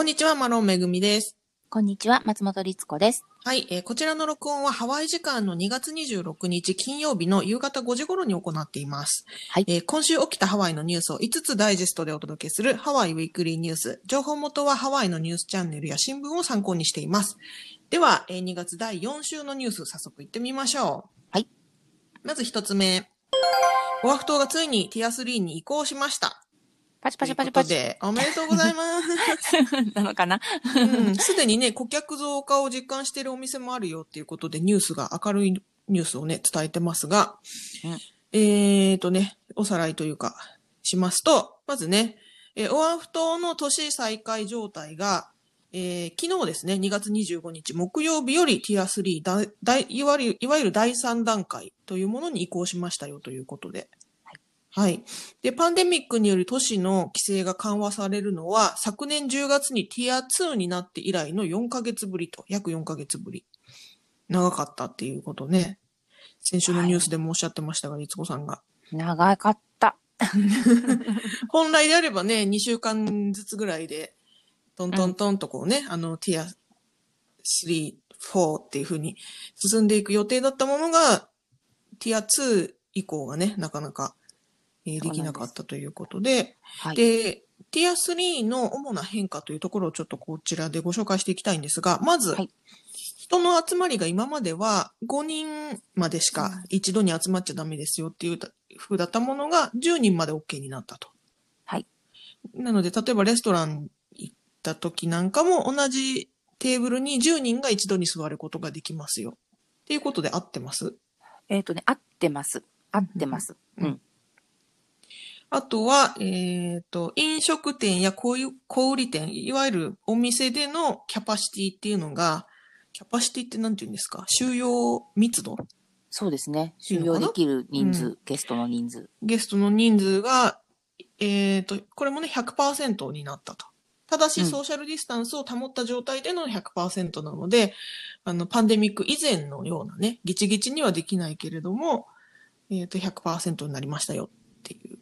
こんにちは、マロンめぐみです。こんにちは、松本律子です。はい、えーこちらの録音はハワイ時間の2月26日金曜日の夕方5時頃に行っています。はいえー今週起きたハワイのニュースを5つダイジェストでお届けするハワイウィークリーニュース。情報元はハワイのニュースチャンネルや新聞を参考にしています。では、えー2月第4週のニュース早速行ってみましょう。はい。まず1つ目。オアフ島がついにティア3に移行しました。パチパチパチパチ。おめでとうございます。なのかな？うんすでにね、顧客増加を実感しているお店もあるよっていうことで、ニュースが明るいニュースをね、伝えてますが、うんえーとね、おさらいというか、しますと、まずね、えーオアフ島の都市再開状態が、えー昨日ですね、2月25日木曜日よりティア3だだいいわゆる、いわゆる第3段階というものに移行しましたよということで。はい。で、パンデミックにより都市の規制が緩和されるのは、昨年10月にティア2になって以来の4ヶ月ぶりと、約4ヶ月ぶり。長かったっていうことね。先週のニュースでもおっしゃってましたが、いつこさんが。長かった。本来であればね、2週間ずつぐらいで、トントントンとこうね、あの、ティア3、4っていう風に進んでいく予定だったものが、ティア2以降がね、なかなか、できなかったということで、はい。で、ティア3の主な変化というところをちょっとこちらでご紹介していきたいんですが、まず、はい人の集まりが今までは5人までしか一度に集まっちゃダメですよっていう風だったものが10人まで OK になったと。はい。なので、例えばレストラン行った時なんかも同じテーブルに10人が一度に座ることができますよ。っていうことで合ってます？えっ、とね、合ってます。合ってます。うんうん。あとは、えっ、と、飲食店や小売小売店、いわゆるお店でのキャパシティっていうのが、キャパシティって何て言うんですか？収容密度？そうですね。収容できる人数、うゲストの人数。ゲストの人数が、えっ、と、これもね、100%になったと。ただし、うんソーシャルディスタンスを保った状態での100%なので、あの、パンデミック以前のようなね、ギチギチにはできないけれども、えっ、と、100%になりましたよっていう、はい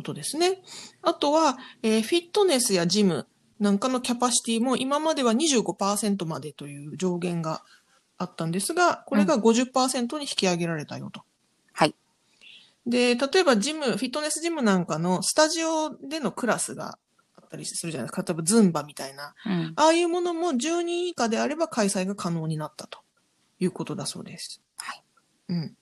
ことですね。あとは、えーフィットネスやジムなんかのキャパシティも今までは25%までという上限があったんですが、これが50%に引き上げられたよと。はい。で、例えばジム、フィットネスジムなんかのスタジオでのクラスがあったりするじゃないですか。例えばズンバみたいな。うん。ああいうものも10人以下であれば開催が可能になったということだそうです。はい。うん。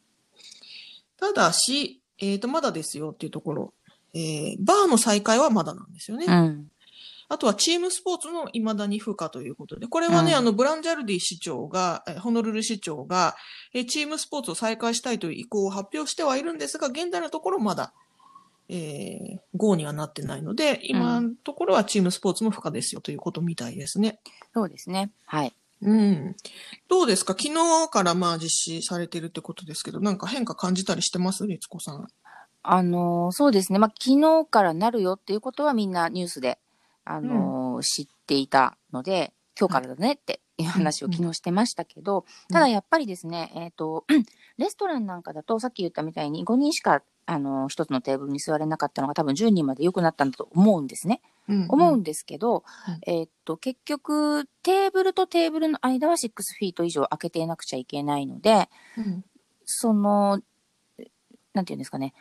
ただし、えっ、と、まだですよっていうところ。えー、バーの再開はまだなんですよね。うん。あとはチームスポーツの未だに不可ということで、これはね、うんあの、ブランジャルディ市長が、えホノルル市長が、えチームスポーツを再開したいという意向を発表してはいるんですが、現在のところまだ、えー、GO にはなってないので、今のところはチームスポーツも不可ですよということみたいですね。そうですね。はい。うん。どうですか？昨日からまあ実施されてるってことですけど、なんか変化感じたりしてます？律子さん。あのーそうですね。まあ、昨日からなるよっていうことはみんなニュースで、あのー知っていたので、今日からだねっていう話を昨日してましたけど、うん。ただやっぱりですね、えっ、と、レストランなんかだとさっき言ったみたいに5人しか、あのー一つのテーブルに座れなかったのが多分10人まで良くなったんだと思うんですね。うん思うんですけど、うん。えっと、結局、テーブルとテーブルの間は6フィート以上空けていなくちゃいけないので、うん。その、なんていうんですかね、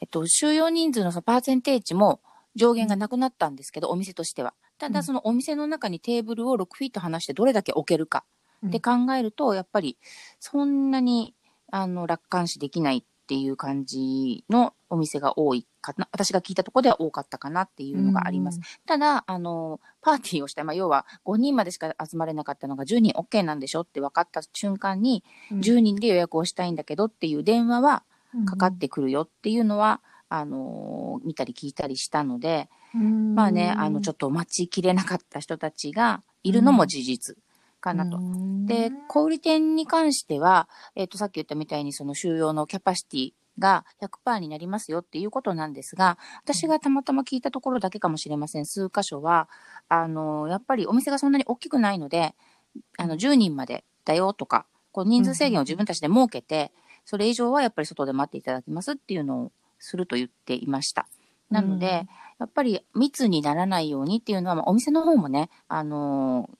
えっと、収容人数のそのパーセンテージも上限がなくなったんですけど、お店としては。ただ、うんそのお店の中にテーブルを6フィート離してどれだけ置けるかって考えると、やっぱり、そんなに、あの、楽観視できないっていう感じのお店が多いかな。私が聞いたところでは多かったかなっていうのがあります。ただ、あの、パーティーをしたい。まあ、要は5人までしか集まれなかったのが10人 OK なんでしょって分かった瞬間に、うん10人で予約をしたいんだけどっていう電話はかかってくるよっていうのは、あの見たり聞いたりしたので、まあね、あの、ちょっっと待ちきれなかった人たちがいるのも事実かなと。で、小売店に関しては、えっ、と、さっき言ったみたいにその収容のキャパシティが100%になりますよっていうことなんですが、私がたまたま聞いたところだけかもしれません。数箇所は、あの、やっぱりお店がそんなに大きくないので、あの、10人までだよとか、こう人数制限を自分たちで設けて、それ以上はやっぱり外で待っていただきますっていうのをすると言っていました。なので、やっぱり密にならないようにっていうのは、まあ、お店の方もね、あのー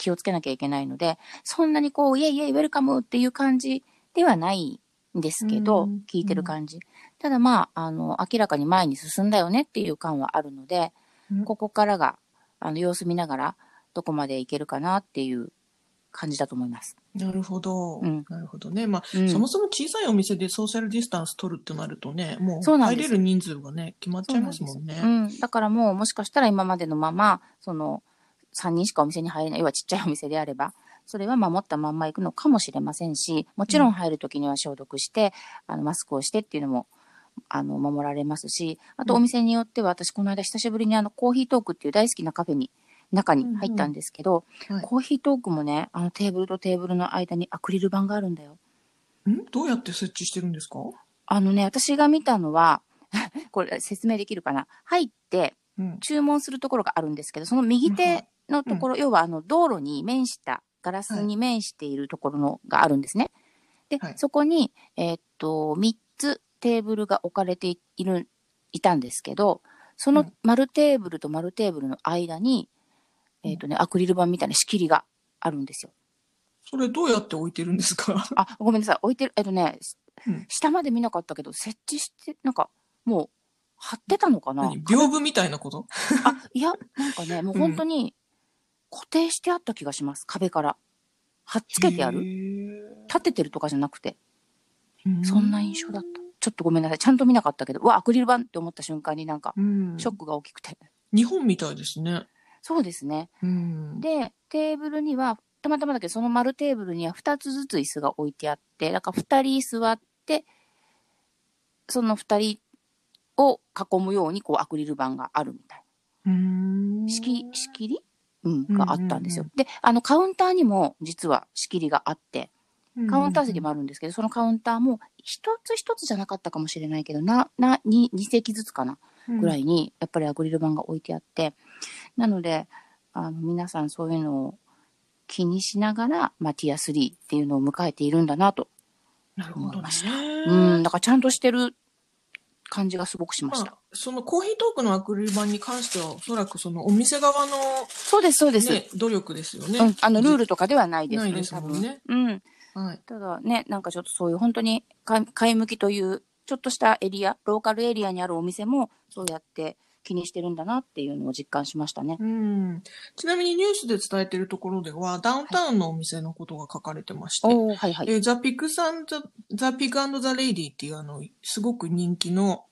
気をつけなきゃいけないので、そんなにこう、イェイイェイウェルカムっていう感じではないんですけど、うん聞いてる感じ。ただまあ、あの、明らかに前に進んだよねっていう感はあるので、うんここからが、あの、様子見ながら、どこまでいけるかなっていう感じだと思います。なるほど。うんなるほどね。まあ、うんそもそも小さいお店でソーシャルディスタンス取るってなるとね、もう入れる人数がね、決まっちゃいますもんね。うん。だからもう、もしかしたら今までのまま、その、3人しかお店に入れない、要はちっちゃいお店であれば、それは守ったまんま行くのかもしれませんし、もちろん入るときには消毒して、あの、マスクをしてっていうのも、あの、守られますし、あとうんお店によっては、私この間久しぶりにあの、コーヒートークっていう大好きなカフェに、中に入ったんですけど、はい。コーヒートークもね、あのテーブルとテーブルの間にアクリル板があるんだよ。ん？どうやって設置してるんですか？あのね、私が見たのは、これ説明できるかな？入って、うん。注文するところがあるんですけど、その右手のところ、要はあの道路に面した、ガラスに面しているところのがあるんですね。で、はい。そこに、えーっと、3つテーブルが置かれている、いたんですけど、そのうん。丸テーブルと丸テーブルの間に、えーっとね、アクリル板みたいな仕切りがあるんですよ。それどうやって置いてるんですか？あ、ごめんなさい。置いてる、えっとね、うん下まで見なかったけど、設置して、なんか、もう、貼ってたのかな？何？屏風みたいなこと？あ、いや、なんかね、もう本当に固定してあった気がします。壁から。貼っつけてあるる立ててるとかじゃなくて。そんな印象だった。ちょっとごめんなさい。ちゃんと見なかったけど、うわ、アクリル板って思った瞬間になんか、うん。ショックが大きくて。日本みたいですね。そうですね。うん。で、テーブルには、たまたまだけど、その丸テーブルには2つずつ椅子が置いてあって、だから2人座って、その2人を囲むように、こう、アクリル板があるみたいうんな。仕切り、仕切りうん、うんがあったんですよ。で、あの、カウンターにも実は仕切りがあって、カウンター席もあるんですけど、そのカウンターも一つ一つじゃなかったかもしれないけど、な、な、に、2席ずつかなぐらい。いに、やっぱりアクリル板が置いてあって、なので、あの、皆さんそういうのを気にしながら、まあ、ティア3っていうのを迎えているんだなと。なるほどね思いましうん、だからちゃんとしてる感じがすごくしました。まあ、そのコーヒートークのアクリル板に関しては、おそらくそのお店側の、そうです、そうです。ね、努力ですよね。うん、あの、ルールとかではないですないですもんねうん。はい。ただね、なんかちょっとそういう本当に買い向きという、ちょっとしたエリア、ローカルエリアにあるお店も、そうやって気にしてるんだなっていうのを実感しましたね。うん。ちなみにニュースで伝えているところでは、ダウンタウンのお店のことが書かれてまして、はいはい。えー The Pig and the、The Pig and the Lady っていうあの、すごく人気の、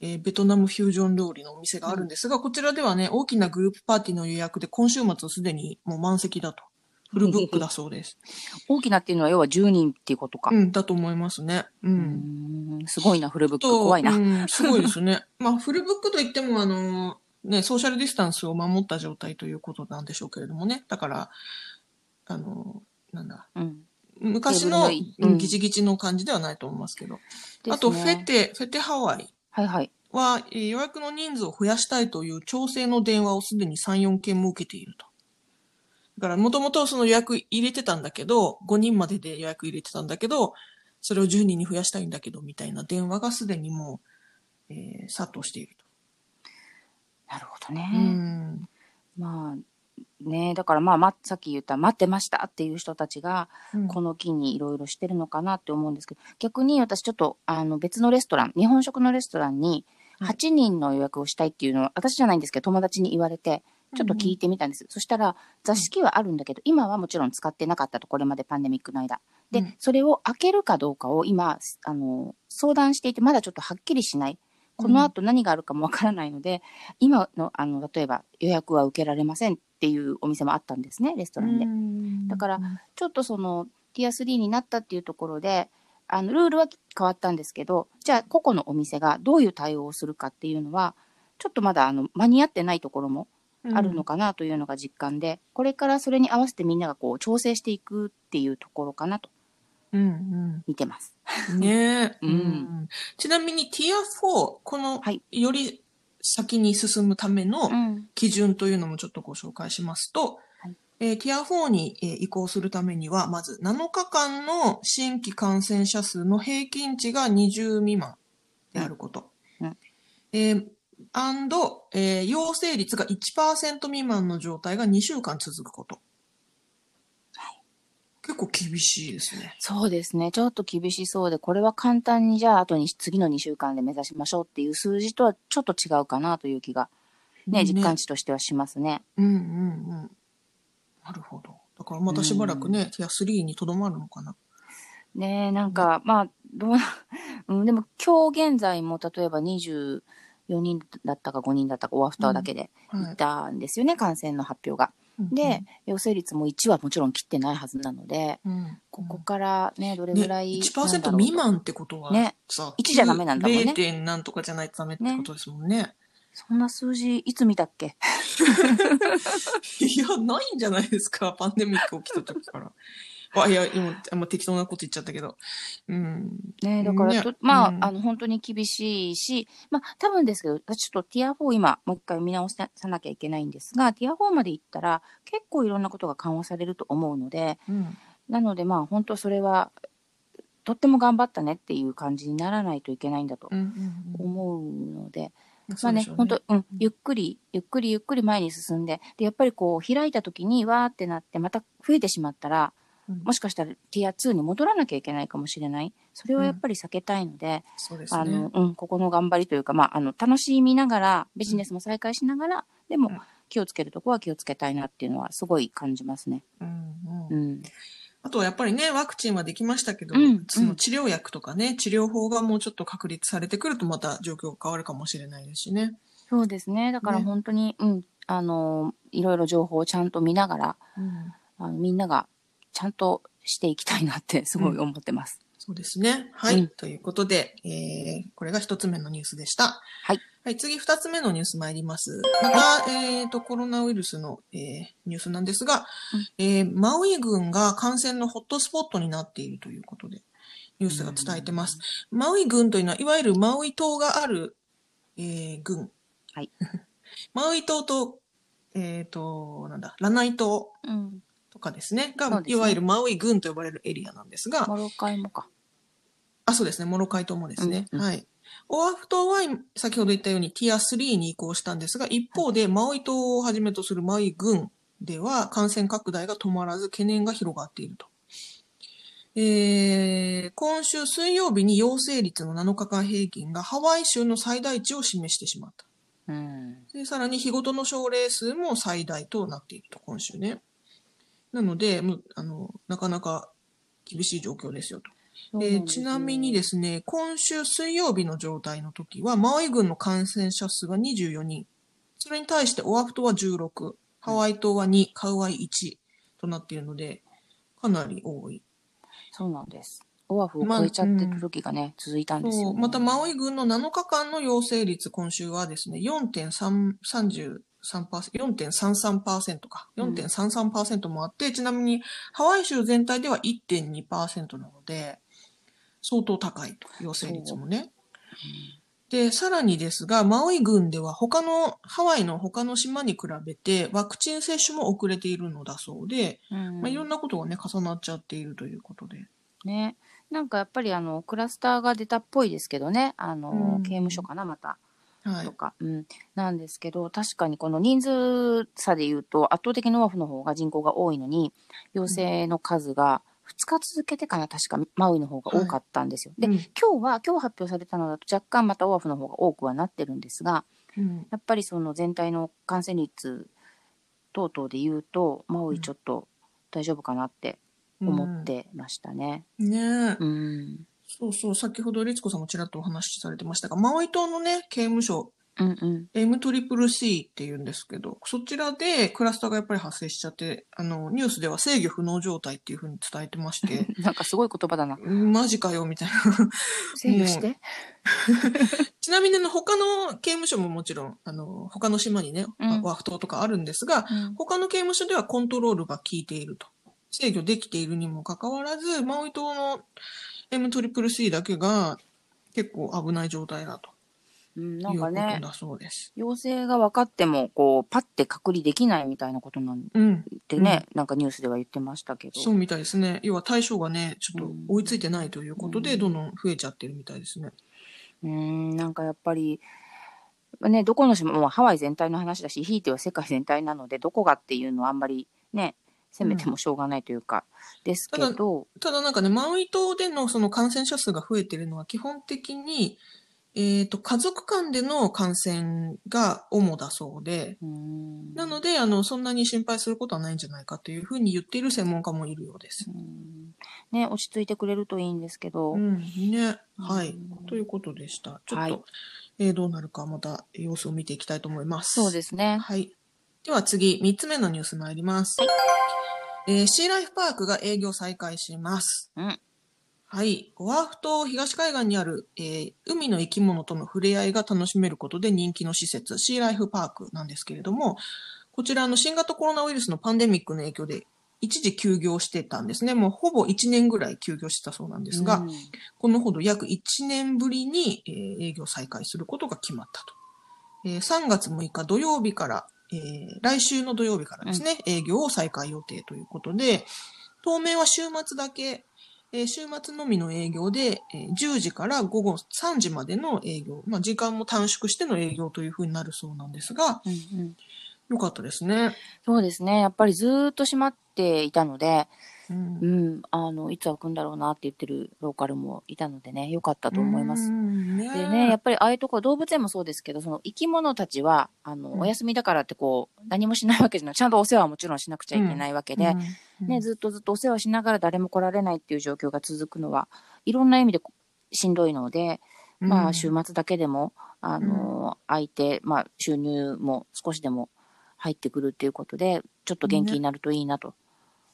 えーベトナムフュージョン料理のお店があるんですが、こちらではね、大きなグループパーティーの予約で今週末すでにもう満席だと。 full book だそうです。大きなっていうのは要は10人っていうことか。うん、だと思いますね。う。うんーん、すごいな、フルブック。と怖いな。うん、すごいですね。まあ、フルブックといっても、あの、ね、ソーシャルディスタンスを守った状態ということなんでしょうけれどもね。だから、あの、なんだ、うん。昔のギチギチの感じではないと思いますけど。あと、フェ。テ、フェテハワイはいはい。は、えー予約の人数を増やしたいという調整の電話をすでに3、4件も受けていると。だから、もともとその予約入れてたんだけど、5人までで予約入れてたんだけど、それを10人に増やしたいんだけど、みたいな電話がすでにもう、えー殺到しているなるほどと。ね。うん。まあ、ねだからまあ、ま、さっき言った待ってましたっていう人たちが、うんこの機にいろいろしてるのかなって思うんですけど、逆に私ちょっとあの別のレストラン、日本食のレストランにはい8人の予約をしたいっていうのは、私じゃないんですけど友達に言われて、ちょっと聞いてみたんです。そしたら、座敷はあるんだけど、今はもちろん使ってなかったと、これまでパンデミックの間。で、うんそれを開けるかどうかを今、あの、相談していて、まだちょっとはっきりしない。この後何があるかもわからないので、今の、あの、例えば予約は受けられませんっていうお店もあったんですね、レストランで。だからちょっとその、ティア3になったっていうところで、あの、ルールは変わったんですけど、じゃあ、個々のお店がどういう対応をするかっていうのは、ちょっとまだ、あの、間に合ってないところもあるのかなというのが実感で、これからそれに合わせてみんながこう、調整していくっていうところかなとうん見てます。うん。ねえ、うんちなみに Tier 4、このはい、より先に進むためのうん。基準というのもちょっとご紹介しますと、はいえー、ティア4に、えー移行するためには、まず7日間の新規感染者数の平均値が20未満であること。うんうんえーえー陽性率が1%未満の状態が2週間続くこと。結構厳しいですね。そうですね。ちょっと厳しそうで、これは簡単にじゃあ、後に次の2週間で目指しましょうっていう数字とはちょっと違うかなという気が、ね、実感値としてはしますね。うんうんうん。なるほど。だからまたしばらくね、ティア3にとどまるのかな。ねえ、なんか、まあ、どうな、うん、でも今日現在も例えば24人だったか5人だったか、オアフターだけではいいたんですよね、感染の発表が。で、陽性率も1はもちろん切ってないはずなので、うん、うんここからね、どれね、ぐらいなんだろう1%と。未満ってことはねさ、1じゃダメなんだもんね 0. 点なんとかじゃないとダメってことですもんね。そんな数字、いつ見たっけ？いや、ないんじゃないですか、パンデミック起きた時から。あ、いや、今、あんま適当なこと言っちゃったけど。うん。ねだからねと、まあ、うんあの、本当に厳しいし、まあ、多分ですけど、ちょっとティア4今、もう一回見直さなきゃいけないんですが、ティア4まで行ったら、結構いろんなことが緩和されると思うので、うん。なので、まあ、本当それは、とっても頑張ったねっていう感じにならないといけないんだと思うので、まあね本当、うん、ゆっくり、ゆっくりゆっくり前に進んで、で、やっぱりこう、開いた時にわーってなって、また増えてしまったら、うんもしかしたらティア2に戻らなきゃいけないかもしれない。それをやっぱり避けたいので、あの、。うん、ここの頑張りというか、まあ、あの、楽しみながら、ビジネスも再開しながら、でもうん、気をつけるとこは気をつけたいなっていうのは、すごい感じますね。うん。あとはやっぱりね、ワクチンはできましたけど、うんその治療薬とかね、治療法がもうちょっと確立されてくるとまた状況が変わるかもしれないですしね。そうですね。だからね本当に、うん、あの、いろいろ情報をちゃんと見ながら、うん。あのみんながちゃんとしていきたいなってすごい思ってます。そうですね。はい。うんということで、えー、これが一つ目のニュースでした。はい。はい、次二つ目のニュース参ります。また、えっ、と、コロナウイルスの、えーニュースなんですが、えーマウイ郡が感染のホットスポットになっているということで、ニュースが伝えてます。マウイ郡というのは、いわゆるマウイ島がある、えー郡。はい。マウイ島と、えっ、と、なんだ、ラナイ島うん。とかですね、が、ねいわゆるマウイ郡と呼ばれるエリアなんですが、モロカイもか。あ、そうですね。モロカイ島もですね。うんうんはい。オアフ島は先ほど言ったようにティア3に移行したんですが、一方でマウイ島をはじめとするマウイ郡では感染拡大が止まらず懸念が広がっていると。えー、今週水曜日に陽性率の7日間平均がハワイ州の最大値を示してしまった。うん。でで、さらに日ごとの症例数も最大となっていると、今週ね。なので、もう、あの、なかなか厳しい状況ですよと。えーちなみにですね、今週水曜日の状態の時は、マウイ郡の感染者数が24人。それに対してオアフ島は16、ハワイ島は2、カウアイ1となっているので、かなり多い。そうなんです。オアフを超えちゃってる時がね、続いたんですよ、ね。また、マウイ郡の7日間の陽性率、今週はですね、4.3、33%、4.33%か、4.33%もあって、ちなみにハワイ州全体では1.2%なので、相当高いと、陽性率もね。で、さらにですが、マウイ郡では他の、ハワイの他の島に比べてワクチン接種も遅れているのだそうで、うんまあ、いろんなことがね、重なっちゃっているということで。ね。なんかやっぱりあの、クラスターが出たっぽいですけどね。あの、うん刑務所かな、また。はいと。か、うん。なんですけど、確かにこの人数差で言うと、圧倒的にオアフの方が人口が多いのに、陽性の数が2日続けてかな、確かマウイの方が多かったんですよ。で、うん今日は、今日発表されたのだと若干またオアフの方が多くはなってるんですが、うんやっぱりその全体の感染率等々で言うと、マウイちょっと大丈夫かなって思ってましたね。ねえ。うん。そうそう、先ほど律子さんもちらっとお話しされてましたが、マウイ島のね、刑務所、うんうん。M トリプル C って言うんですけど、そちらでクラスターがやっぱり発生しちゃって、あの、ニュースでは制御不能状態っていうふうに伝えてまして、なんかすごい言葉だな。マジかよ、みたいな。制御して？ちなみにあの、他の刑務所ももちろん、あの、他の島にね、うんワフ島とかあるんですが、うん他の刑務所ではコントロールが効いていると。制御できているにもかかわらず、マウイ島の M トリプル C だけが結構危ない状態だとうん、いなんかね、だそうです。陽性が分かっても、こう、パッて隔離できないみたいなことなんうん。てね、なんかニュースでは言ってましたけど。そうみたいですね。要は対象がね、ちょっと追いついてないということで、うんどんどん増えちゃってるみたいですね。うーん、なんかやっぱり、ね、どこの島もハワイ全体の話だし、ひいては世界全体なので、どこがっていうのはあんまりね、責めてもしょうがないというか、ですけど、ただなんかね、マウイ島でのその感染者数が増えてるのは基本的に、えっ、と、家族間での感染が主だそうで、なので、あの、そんなに心配することはないんじゃないかというふうに言っている専門家もいるようです。うんね、落ち着いてくれるといいんですけど、うん、ね。はいうん。ということでした。ちょっと、はいえーどうなるかまた様子を見ていきたいと思います。そうですね。はい。では次、三つ目のニュース参ります。えーシーライフパークが営業再開します。うんはい。オアフ島東海岸にある、えー海の生き物との触れ合いが楽しめることで人気の施設、シーライフパークなんですけれども、こちらの新型コロナウイルスのパンデミックの影響で一時休業してたんですね。もうほぼ1年ぐらい休業してたそうなんですが、うんこのほど約1年ぶりに、えー営業再開することが決まったと。えー3月6日土曜日から、えー来週の土曜日からですね、営業を再開予定ということで、当面は週末だけ、えー週末のみの営業で、えー10時から午後3時までの営業、まあ時間も短縮しての営業というふうになるそうなんですが、うんうんよかったですね。そうですね。やっぱりずーっと閉まっていたので、うん。うん、あの、いつ開くんだろうなって言ってるローカルもいたのでね、良かったと思いまうす。ん。ね。でね、やっぱりああいうところ、動物園もそうですけど、その生き物たちは、あの、うん。お休みだからってこう、何もしないわけじゃない。ちゃんとお世話はもちろんしなくちゃいけないわけで、うん。ね、ずっとずっとお世話しながら誰も来られないっていう状況が続くのは、いろんな意味でしんどいので、まあ、週末だけでも、あの、空いて、まあ、収入も少しでも入ってくるっていうことで、ちょっと元気になるといいなと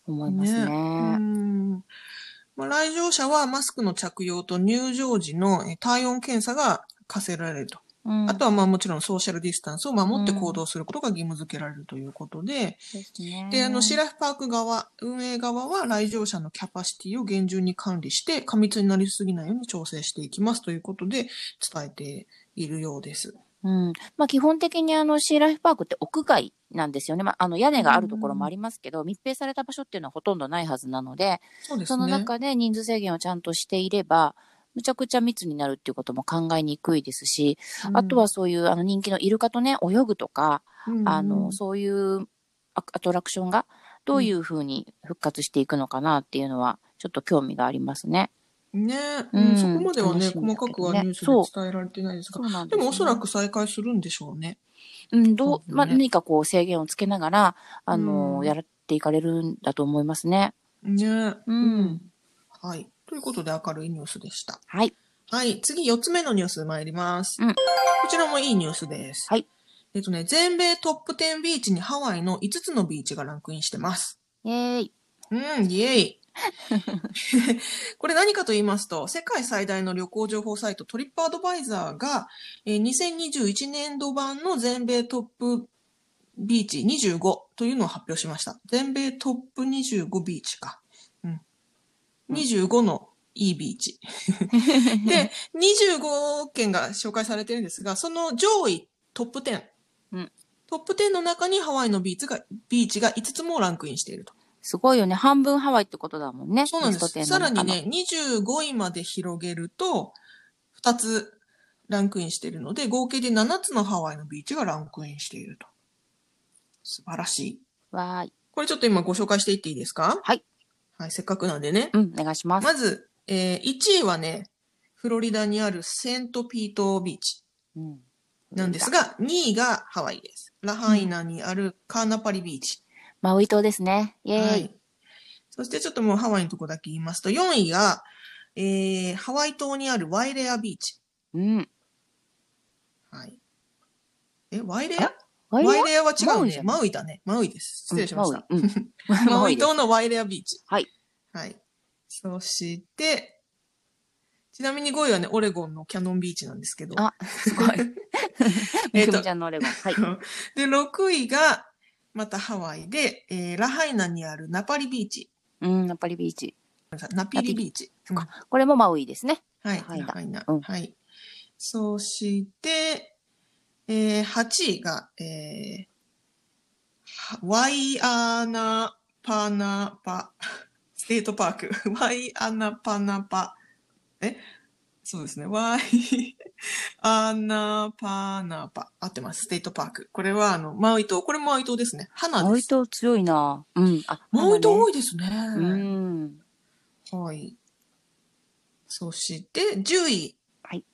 思いますね。うんまあ、来場者はマスクの着用と入場時のえー体温検査が課せられると。うんあとはまあもちろんソーシャルディスタンスを守って行動することが義務付けられるということで、ですね。で、あの、シーライフパーク側、運営側は来場者のキャパシティを厳重に管理して、過密になりすぎないように調整していきますということで伝えているようです。うん。まあ基本的にあのシーライフパークって屋外なんですよね。まああの屋根があるところもありますけど、密閉された場所っていうのはほとんどないはずなので、そね。その中で人数制限をちゃんとしていれば、むちゃくちゃ密になるっていうことも考えにくいですし、うんあとは、そういうあの人気のイルカとね、泳ぐとか、うんあの、そういうアアトラクションがどういうふうに復活していくのかなっていうのは、ちょっと興味がありますね。ね、ううんん、そこまではね、ね細かくはニュースで伝えられてないですが、そうなんでもおそらく、く再開するんでしょうね。うん、どう、そうねまあ、何かこう制限をつけながら、あの、うんやっていかれるんだと思いますね。ね。うん。はい。ということで明るいニュースでした。はい。はい。次、4つ目のニュース参ります。うんこちらもいいニュースです。はい。えっとね、全米トップ10ビーチにハワイの5つのビーチがランクインしてます。イェーイ。うん、イェイ。これ何かと言いますと、世界最大の旅行情報サイトトリップアドバイザーが、えー2021年度版の全米トップビーチ25というのを発表しました。全米トップ25ビーチか。うん。25のいいビーチ。で、25件が紹介されてるんですが、その上位トップ10。うんトップ10の中にハワイのビーチが、ビーチが5つもランクインしていると。すごいよね。半分ハワイってことだもんね。そうなんでベスト10す。さらにね、25位まで広げると、2つランクインしているので、合計で7つのハワイのビーチがランクインしていると。素晴らしい。わーい。これちょっと今ご紹介していっていいですか？はい。はい、せっかくなんでね。うん、お願いします。まず、えー1位はね、フロリダにあるセントピートビーチうん。なんですが、2位がハワイです。ラハイナにあるカーナパリビーチ。マウイ島ですね。イェーイ。はい。そしてちょっともうハワイのとこだけ言いますと、4位が、えー、ハワイ島にあるワイレアビーチ。うん。はい。え、ワイレア？ワワイレアは違うね。マウイだね。マウイです。失礼しました。うんマウイ。島島のワイレアビーチ。はい。はい。そして、ちなみに5位はね、オレゴンのキャノンビーチなんですけど。あ、すごい。えっとちゃんのオレゴン。はい。で、6位が、またハワイで、えー、ラハイナにあるナパリビーチ。うん、ナパリビーチ。ナピリビーチ。うんはこれもマウイですね。い。ラハイナはい。そして、えー、8位が、えー、はワイアナパナパ、ステートパーク。ワイアナパナパ。え？そうですね。ワイ、アナパナパ。合ってます。ステートパーク。これは、あの、マウイ島。これもマウイ島ですね。ハナ、マウイです。島強いなうん。あ、マウイ島多い。いですね。うん。はい。そして、10位。はい。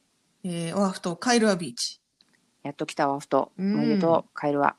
えー、オアフ島カイルアビーチ。やっと来たわ、オアフ島。おめでとう、カイルア。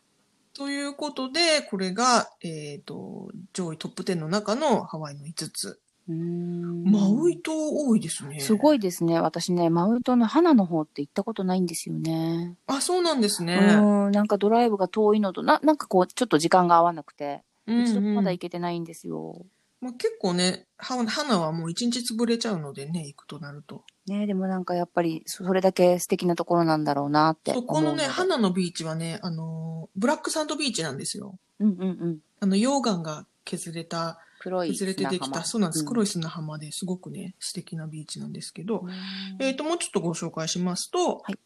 ということで、これが、えっ、と、上位トップ10の中のハワイの5つ。マウイ島多いですね。すごいですね。私ね、マウイ島の花の方って行ったことないんですよね。あ、そうなんですね。うん。なんかドライブが遠いのと、な、なんかこう、ちょっと時間が合わなくて、うんうんまだ行けてないんですよ。まあ、結構ね、は花はもう一日潰れちゃうのでね、行くとなると。ねでもなんかやっぱり、そそれだけ素敵なところなんだろうなってそ。このね、花のビーチはね、あのー、ブラックサンドビーチなんですよ。うんうんうん。あの、溶岩が削れた、黒い削れてできた、そうなんです。黒い。い砂浜ですごくね、素敵なビーチなんですけど、うんえっ、と、もうちょっとご紹介しますと、はい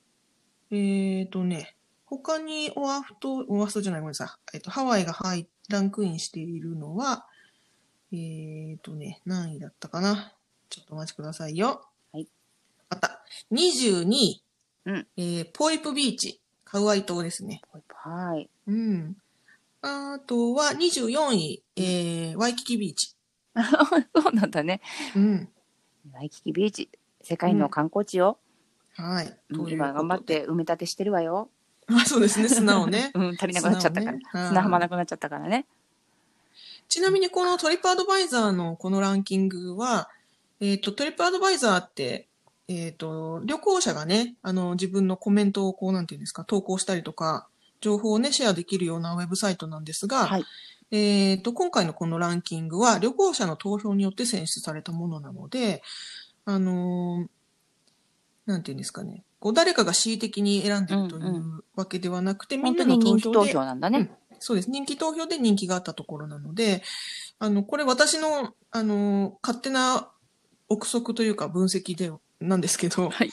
えっ、とね、他にオアフ島、オアフ島じゃない、ごめんなさい。えっ、と、ハワイが入っランクインしているのは、えっ、とね、何位だったかな？ちょっとお待ちくださいよ。はい。あった。22位、うんえーポイプビーチ、カウアイ島ですね。はい。うん。あとは24位、えーワイキキビーチ。そうなんだね。うん。ワイキキビーチ、世界の観光地よ。はい。いう今頑張っ。て埋め立てしてるわよ。あ、そうですね、砂をね。うん、足りなくなっちゃったから。砂をねはい砂浜なくなっちゃったからね。ちなみにこのトリップアドバイザーのこのランキングは、えっ、と、トリップアドバイザーって、えっ、と、旅行者がね、あの、自分のコメントをこう、なんていうんですか、投稿したりとか、情報をね、シェアできるようなウェブサイトなんですが、はい。えっ、と、今回のこのランキングは旅行者の投票によって選出されたものなので、あのーなんていうんですかね、こう、誰かが恣意的に選んでるというんうわけではなくて、み本当んなの投に人気投票で票なんだね。そうです。人気投票で人気があったところなので、あの、これ私の、あの、勝手な憶測というか分析で、なんですけど、はい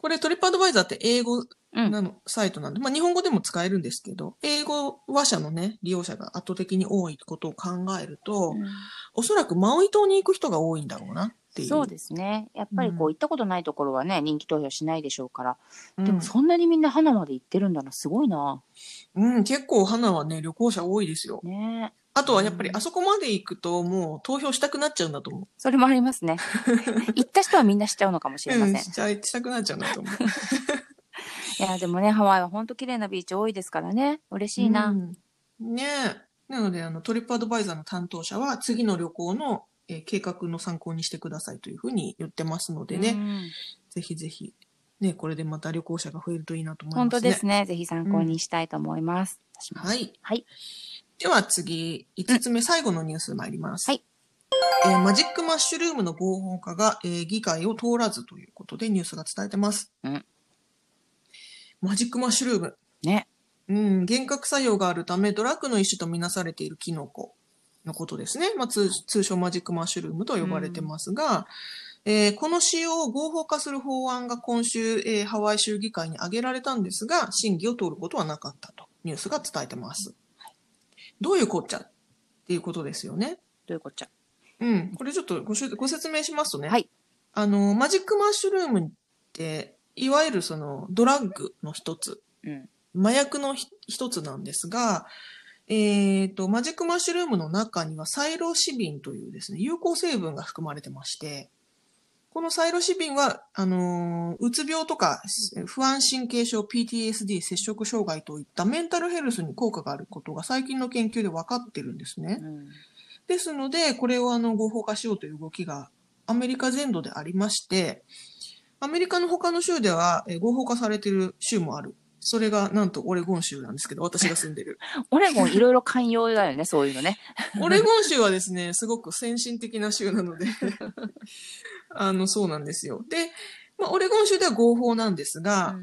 これトリップアドバイザーって英語うん。なの、サイトなんで、まあ日本語でも使えるんですけど、英語話者のね、利用者が圧倒的に多いことを考えると、おそらくマウイ島に行く人が多いんだろうなっていう。そうですね。やっぱりこう、うん行ったことないところはね、人気投票しないでしょうから。うんでもそんなにみんな花まで行ってるんだな、すごいな。うん、結構花はね、旅行者多いですよ。ねあとはやっぱりあそこまで行くともう投票したくなっちゃうんだと思う。それもありますね。行った人はみんなしちゃうのかもしれません。うん、しちゃいしたくなっちゃうんだと思う。いや、でもね、ハワイは本当綺麗なビーチ多いですからね。嬉しいな。うんねえ。なので、あの、トリップアドバイザーの担当者は、次の旅行の、えー計画の参考にしてくださいというふうに言ってますのでね、うんぜひぜひ、ね、これでまた旅行者が増えるといいなと思いますね。本当ですね。ぜひ参考にしたいと思います。私もはい。はい。では次、5つ目、最後のニュース参ります。はい。えーマジックマッシュルームの合法化が、えー議会を通らずということでニュースが伝えてます。うんマジックマッシュルーム。ね。うん、幻覚作用があるため、ドラッグの一種とみなされているキノコのことですね。まあ、通通称マジックマッシュルームと呼ばれてますが、えーこの使用を合法化する法案が今週、えーハワイ州議会に挙げられたんですが、審議を通ることはなかったとニュースが伝えてます。どういうこっちゃっていうことですよね。どういうこっちゃ？うん。これちょっとごご説明しますとね。はい。あの、マジックマッシュルームって、いわゆるそのドラッグの一つうん。麻薬のひ一つなんですが、えっ、と、マジックマッシュルームの中にはサイロシビンというですね、有効成分が含まれてまして、このサイロシビンは、あのーうつ病とか不安神経症、PTSD、摂食障害といったメンタルヘルスに効果があることが最近の研究で分かってるんですね。うん。ですので、これをあの合法化しようという動きがアメリカ全土でありまして、アメリカの他の州ではえー合法化されている州もある。それがなんとオレゴン州なんですけど、私が住んでる。オレゴンいろいろ寛容だよね、そういうのね。オレゴン州はですね、すごく先進的な州なので、あの、そうなんですよ。で、まあ、オレゴン州では合法なんですが、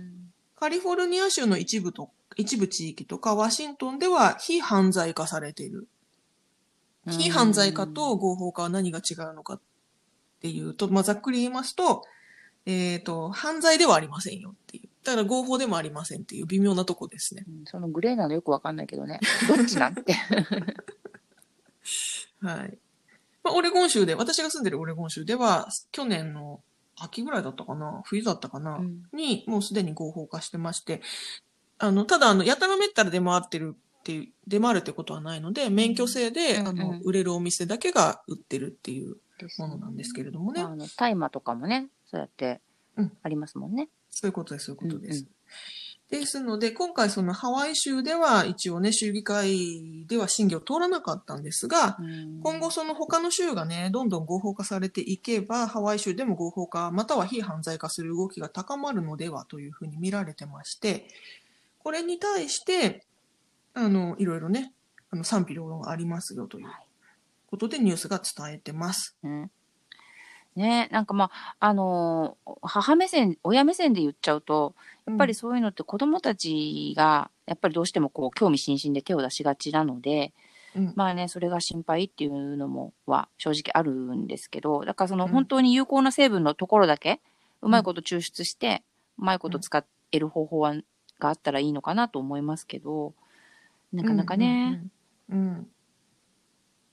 カリフォルニア州の一部と、一部地域とかワシントンでは非犯罪化されている。非犯罪化と合法化は何が違うのかっていうと、まあ、ざっくり言いますと、えっ、と、犯罪ではありませんよっていう。だから合法でもありませんっていう微妙なとこですね。うんそのグレーなのよくわかんないけどね。どっちなんて。はい。まあ、オレゴン州で、私が住んでるオレゴン州では、去年の秋ぐらいだったかな冬だったかな、うんに、もうすでに合法化してまして、あの、ただ、あの、やたらめったら出回ってるっていう、出回るってことはないので、免許制で、うんうんあの、売れるお店だけが売ってるっていうものなんですけれどもね。大麻とかもね、そうやってうんありますもんね。そういうことです、そういうことです。うんですので、今回そのハワイ州では一応ね、州議会では審議を通らなかったんですが、うん今後その他の州がね、どんどん合法化されていけば、ハワイ州でも合法化、または非犯罪化する動きが高まるのではというふうに見られてまして、これに対して、あの、いろいろね、あの賛否両論がありますよというはいことでニュースが伝えてます。うんね。なんかまあ、あのー母目線、親目線で言っちゃうと、やっぱりそういうのって子供たちが、やっぱりどうしてもこう、興味津々で手を出しがちなので、うん、まあね、それが心配っていうのも、は正直あるんですけど、だからそのうん。本当に有効な成分のところだけ、うまいこと抽出して、うまいこと使える方法は、があったらいいのかなと思いますけど、なかなかね、うん。うん。うん。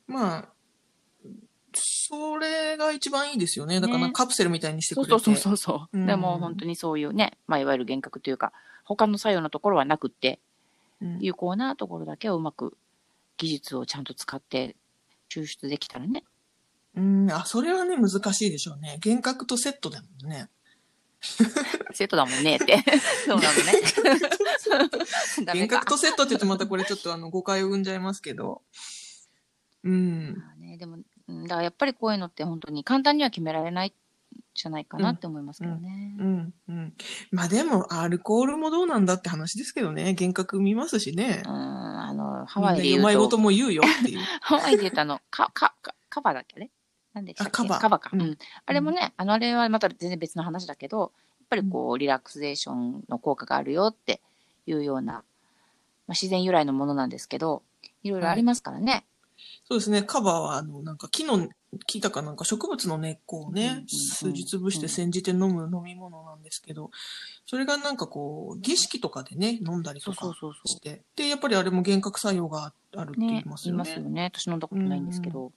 まあ、それが一番いいですよね。だからねカプセルみたいにしてくれて。そうそうそうそう。うんでも本当にそういうね、まあ、いわゆる幻覚というか、他の作用のところはなくって、うん有効なところだけをうまく技術をちゃんと使って抽出できたらね。うん、あ、それはね、難しいでしょうね。幻覚とセットだもんね。セットだもんねって。そうなのね。幻覚。とセットって言うとまたこれちょっとあの誤解を生んじゃいますけど。うん。まあね、でも、うんだからやっぱりこういうのって本当に簡単には決められないんじゃないかなって思いますけどね。うん。うん。まあでも、アルコールもどうなんだって話ですけどね。幻覚見ますしねう。ん、あの、ハワイで言うと、なうまいことも言うよっていう。ハワイで言うとあの、か、か、かカバだっけねなんでしたっけ？あカバカバか。ううんん。あれもね、あの、あれはまた全然別の話だけど、やっぱりこう、リラクゼーションの効果があるよっていうような、まあ、自然由来のものなんですけど、いろいろありますからね。そうですね。カバは、あの、なんか木の、木だかなんか植物の根っこをね、うん数日潰して煎じて飲む飲み物なんですけど、それがなんかこう、儀式とかでね、飲んだりそとかうそうそうそして。で、やっぱりあれも幻覚作用があるってう。言ねいますよね。言いますよね。私飲んだことないんですけど。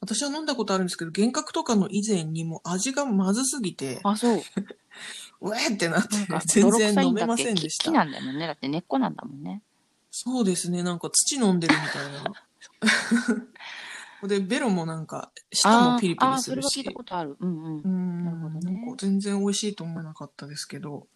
私は飲んだことあるんですけど、幻覚とかの以前にも味がまずすぎて、あ、そう。うえーってなって全泥然飲めませんでした。木木なんだもんね。だって根っこなんだもんね。そうですね。なんか土飲んでるみたいな。で、ベロもなんか、舌もピリピリするしそれは聞いた。ことある。うんうんう。んなるほどねなんか全然美味しいと思わなかったですけど。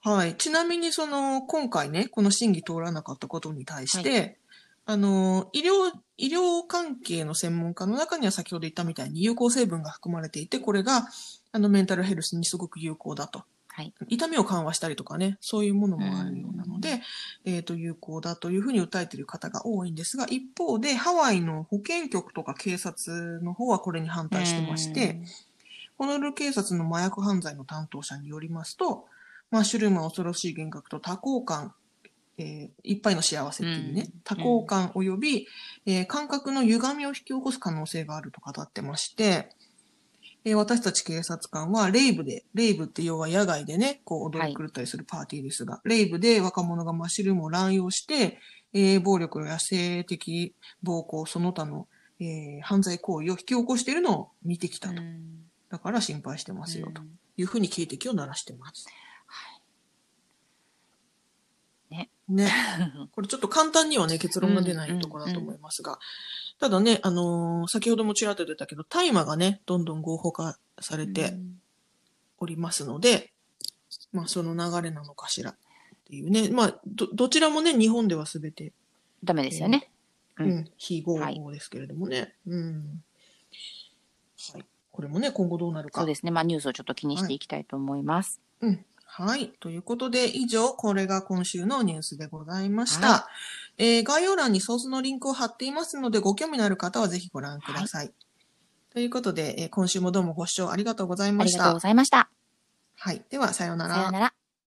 はい。ちなみに、その、今回ね、この審議通らなかったことに対して、あの、医療、医療関係の専門家の中には先ほど言ったみたいに有効成分が含まれていて、これが、あの、メンタルヘルスにすごく有効だと。はい。痛みを緩和したりとかね、そういうものもあるようなので、えっ、と、有効だというふうに訴えている方が多いんですが、一方で、ハワイの保健局とか警察の方はこれに反対してまして、ホノルル警察の麻薬犯罪の担当者によりますと、マッシュルームは恐ろしい幻覚と多幸感、えーいっぱいの幸せっていうね、うん。多幸感及び、えー感覚の歪みを引き起こす可能性があると語ってまして、えー私たち警察官はレイブで、レイブって要は野外でね、こう踊り狂ったりするパーティーですが、レイブで若者がマッシュルームを乱用して、えー暴力や性的暴行、その他の、えー犯罪行為を引き起こしているのを見てきたと。うんだから心配してますよとうんいうふうに警笛を鳴らしてます。ね。ね。これちょっと簡単にはね、結論が出ないところだと思いますが、ただね、あのー先ほどもちらっと出たけど、大麻がね、どんどん合法化されておりますので、まあその流れなのかしらっていうね、まあど、どちらもね、日本ではすべて、ダメですよね。ううんん、非合法ですけれどもね。うん。はい。これもね、今後どうなるか。そうですね。まあニュースをちょっと気にしていきたいと思います。うん。はい。ということで、以上、これが今週のニュースでございました。はえー概要欄にソースのリンクを貼っていますので、ご興味のある方はぜひご覧ください。ということで、えー今週もどうもご視聴ありがとうございましたありがとうご。ざいました。はい。では、さようならさよう。なら。